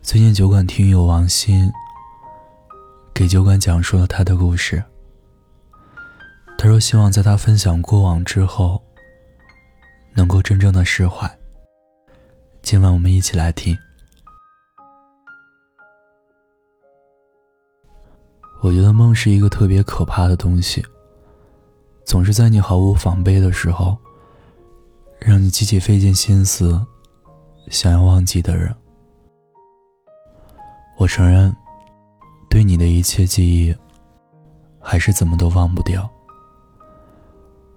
最近酒馆听友王鑫给酒馆讲述了他的故事。他说：“希望在他分享过往之后，能够真正的释怀。”今晚我们一起来听。我觉得梦是一个特别可怕的东西，总是在你毫无防备的时候，让你极其费尽心思想要忘记的人。我承认，对你的一切记忆，还是怎么都忘不掉。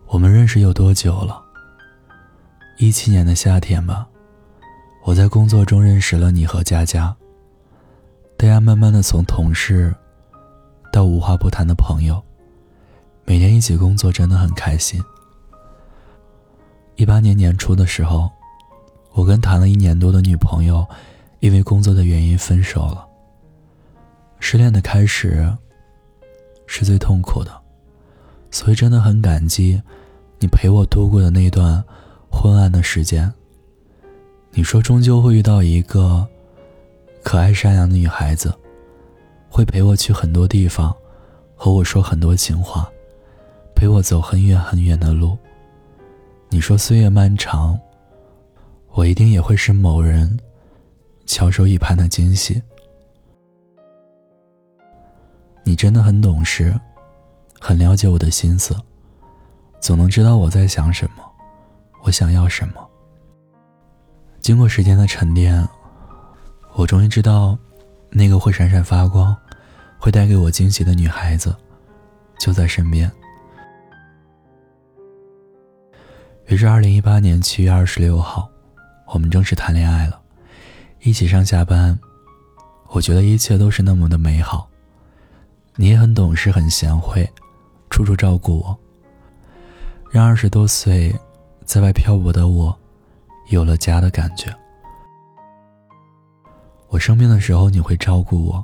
我们认识有多久了？一七年的夏天吧，我在工作中认识了你和佳佳。大家慢慢的从同事，到无话不谈的朋友，每天一起工作真的很开心。一八年年初的时候，我跟谈了一年多的女朋友，因为工作的原因分手了。失恋的开始是最痛苦的，所以真的很感激你陪我度过的那段昏暗的时间。你说终究会遇到一个可爱善良的女孩子，会陪我去很多地方，和我说很多情话，陪我走很远很远的路。你说岁月漫长，我一定也会是某人翘首以盼的惊喜。你真的很懂事，很了解我的心思，总能知道我在想什么，我想要什么。经过时间的沉淀，我终于知道，那个会闪闪发光、会带给我惊喜的女孩子，就在身边。于是，二零一八年七月二十六号，我们正式谈恋爱了，一起上下班。我觉得一切都是那么的美好。你也很懂事，很贤惠，处处照顾我，让二十多岁在外漂泊的我有了家的感觉。我生病的时候你会照顾我，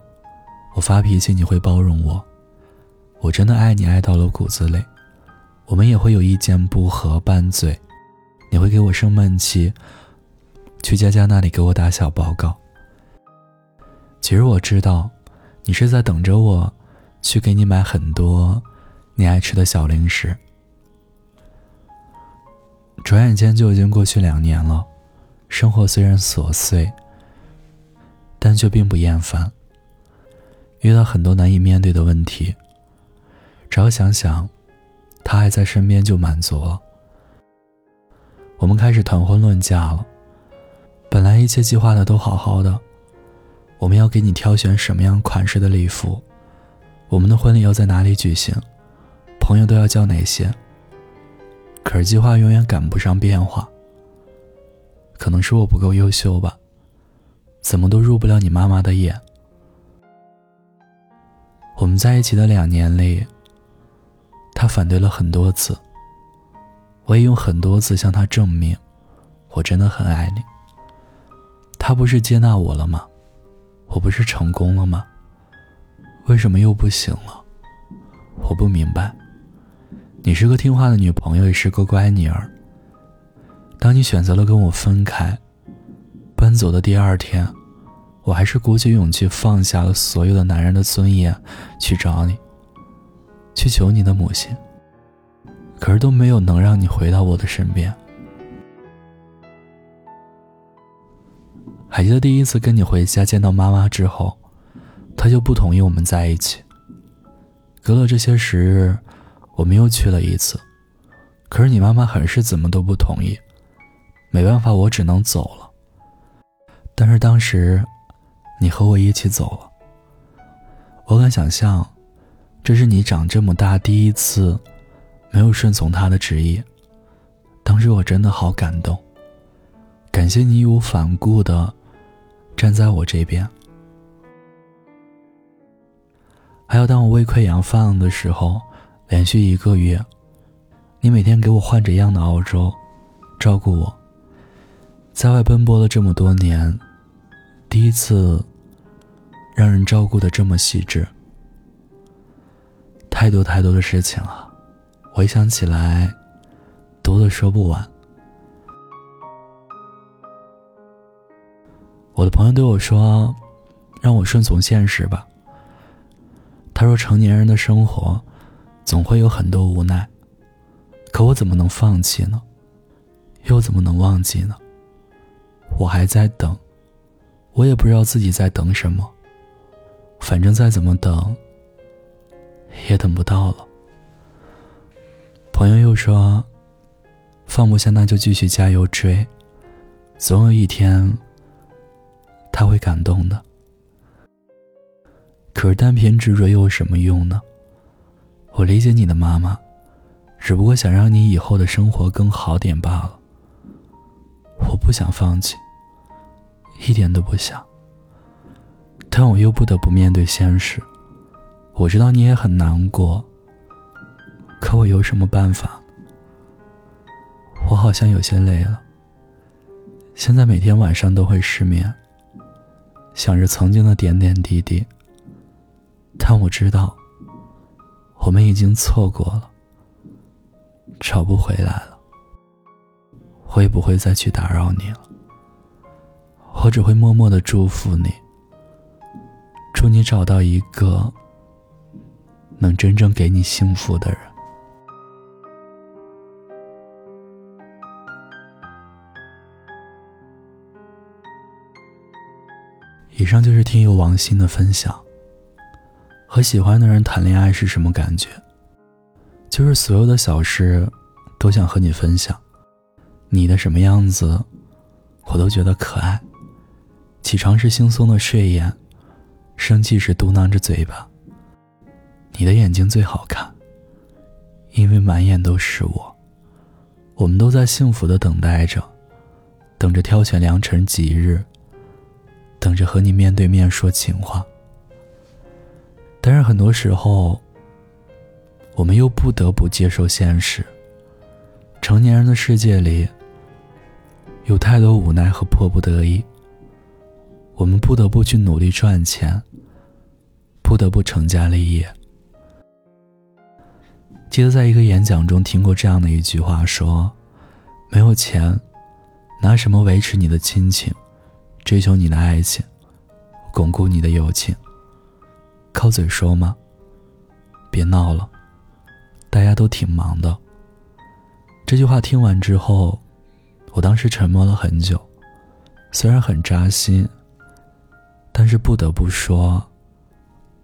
我发脾气你会包容我，我真的爱你爱到了骨子里。我们也会有意见不合拌嘴，你会给我生闷气，去佳佳那里给我打小报告。其实我知道，你是在等着我。去给你买很多你爱吃的小零食。转眼间就已经过去两年了，生活虽然琐碎，但却并不厌烦。遇到很多难以面对的问题，只要想想他还在身边就满足了。我们开始谈婚论嫁了，本来一切计划的都好好的，我们要给你挑选什么样款式的礼服。我们的婚礼要在哪里举行？朋友都要叫哪些？可是计划永远赶不上变化。可能是我不够优秀吧，怎么都入不了你妈妈的眼。我们在一起的两年里，他反对了很多次，我也用很多次向他证明，我真的很爱你。他不是接纳我了吗？我不是成功了吗？为什么又不行了？我不明白。你是个听话的女朋友，也是个乖女儿。当你选择了跟我分开，搬走的第二天，我还是鼓起勇气放下了所有的男人的尊严，去找你，去求你的母亲。可是都没有能让你回到我的身边。还记得第一次跟你回家见到妈妈之后。他就不同意我们在一起。隔了这些时日，我们又去了一次，可是你妈妈还是怎么都不同意。没办法，我只能走了。但是当时，你和我一起走了。我敢想象，这是你长这么大第一次没有顺从他的旨意。当时我真的好感动，感谢你义无反顾的站在我这边。还有，当我胃溃疡犯了的时候，连续一个月，你每天给我换着样的熬粥，照顾我。在外奔波了这么多年，第一次让人照顾的这么细致。太多太多的事情了，回想起来，多的说不完。我的朋友对我说：“让我顺从现实吧。他说：“成年人的生活，总会有很多无奈，可我怎么能放弃呢？又怎么能忘记呢？我还在等，我也不知道自己在等什么。反正再怎么等，也等不到了。”朋友又说：“放不下，那就继续加油追，总有一天，他会感动的。可是单凭执着又有什么用呢？我理解你的妈妈，只不过想让你以后的生活更好点罢了。我不想放弃，一点都不想。但我又不得不面对现实。我知道你也很难过。”可我有什么办法？我好像有些累了。现在每天晚上都会失眠，想着曾经的点点滴滴。但我知道，我们已经错过了，找不回来了。我也不会再去打扰你了。我只会默默的祝福你，祝你找到一个能真正给你幸福的人。以上就是听友王鑫的分享。和喜欢的人谈恋爱是什么感觉？就是所有的小事都想和你分享，你的什么样子，我都觉得可爱。起床时惺忪的睡眼，生气时嘟囔着嘴巴。你的眼睛最好看，因为满眼都是我。我们都在幸福的等待着，等着挑选良辰吉日。等着和你面对面说情话，但是很多时候，我们又不得不接受现实。成年人的世界里，有太多无奈和迫不得已。我们不得不去努力赚钱，不得不成家立业。记得在一个演讲中听过这样的一句话：说，没有钱，拿什么维持你的亲情？追求你的爱情，巩固你的友情，靠嘴说吗？别闹了，大家都挺忙的。这句话听完之后，我当时沉默了很久，虽然很扎心，但是不得不说，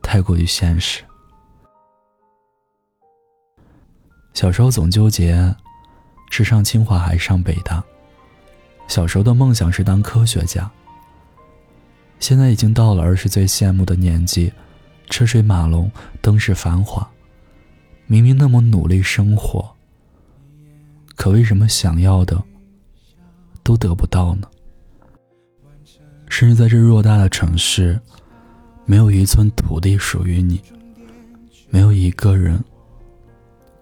太过于现实。小时候总纠结，是上清华还是上北大？小时候的梦想是当科学家。现在已经到了儿时最羡慕的年纪，车水马龙，灯饰繁华。明明那么努力生活，可为什么想要的都得不到呢？甚至在这偌大的城市，没有一寸土地属于你，没有一个人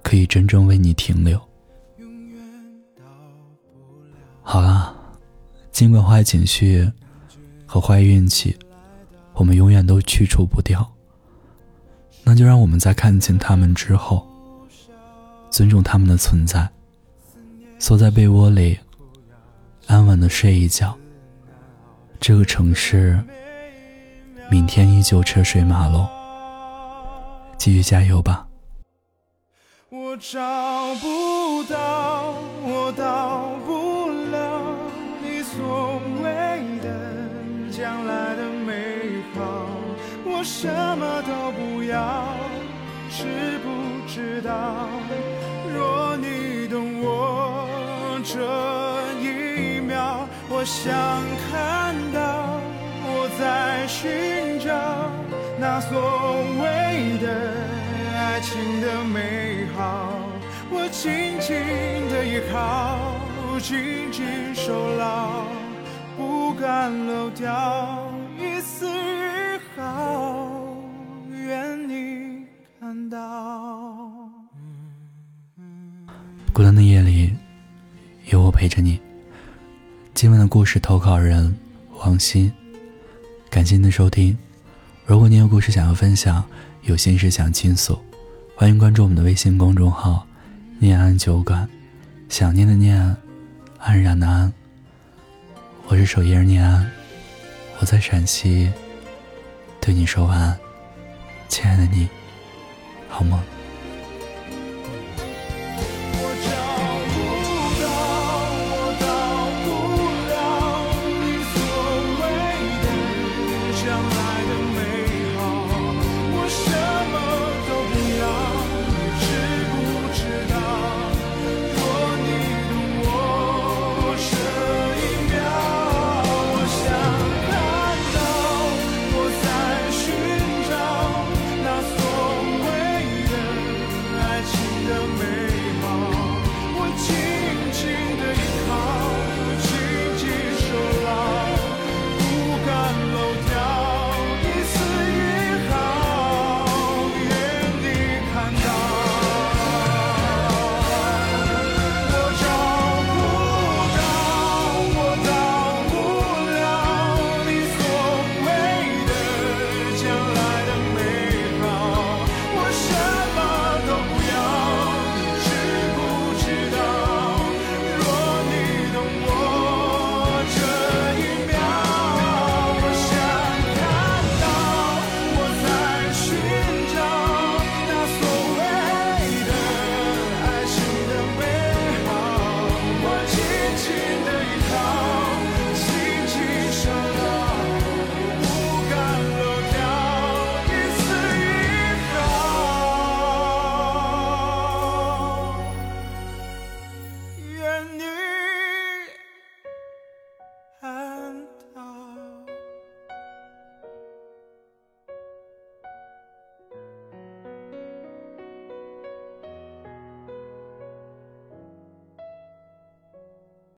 可以真正为你停留。好了，尽管坏情绪。和坏运气，我们永远都去除不掉。那就让我们在看清他们之后，尊重他们的存在，缩在被窝里，安稳的睡一觉。这个城市，明天依旧车水马龙，继续加油吧。我找不到，我到知不知道？若你懂我这一秒，我想看到我在寻找那所谓的爱情的美好，我紧紧的依靠，紧紧守牢。不敢漏掉陪着你。今晚的故事投稿人王鑫，感谢您的收听。如果您有故事想要分享，有心事想倾诉，欢迎关注我们的微信公众号“念安酒馆”。想念的念，安然的安。我是守夜人念安，我在陕西，对你说晚安，亲爱的你，好梦。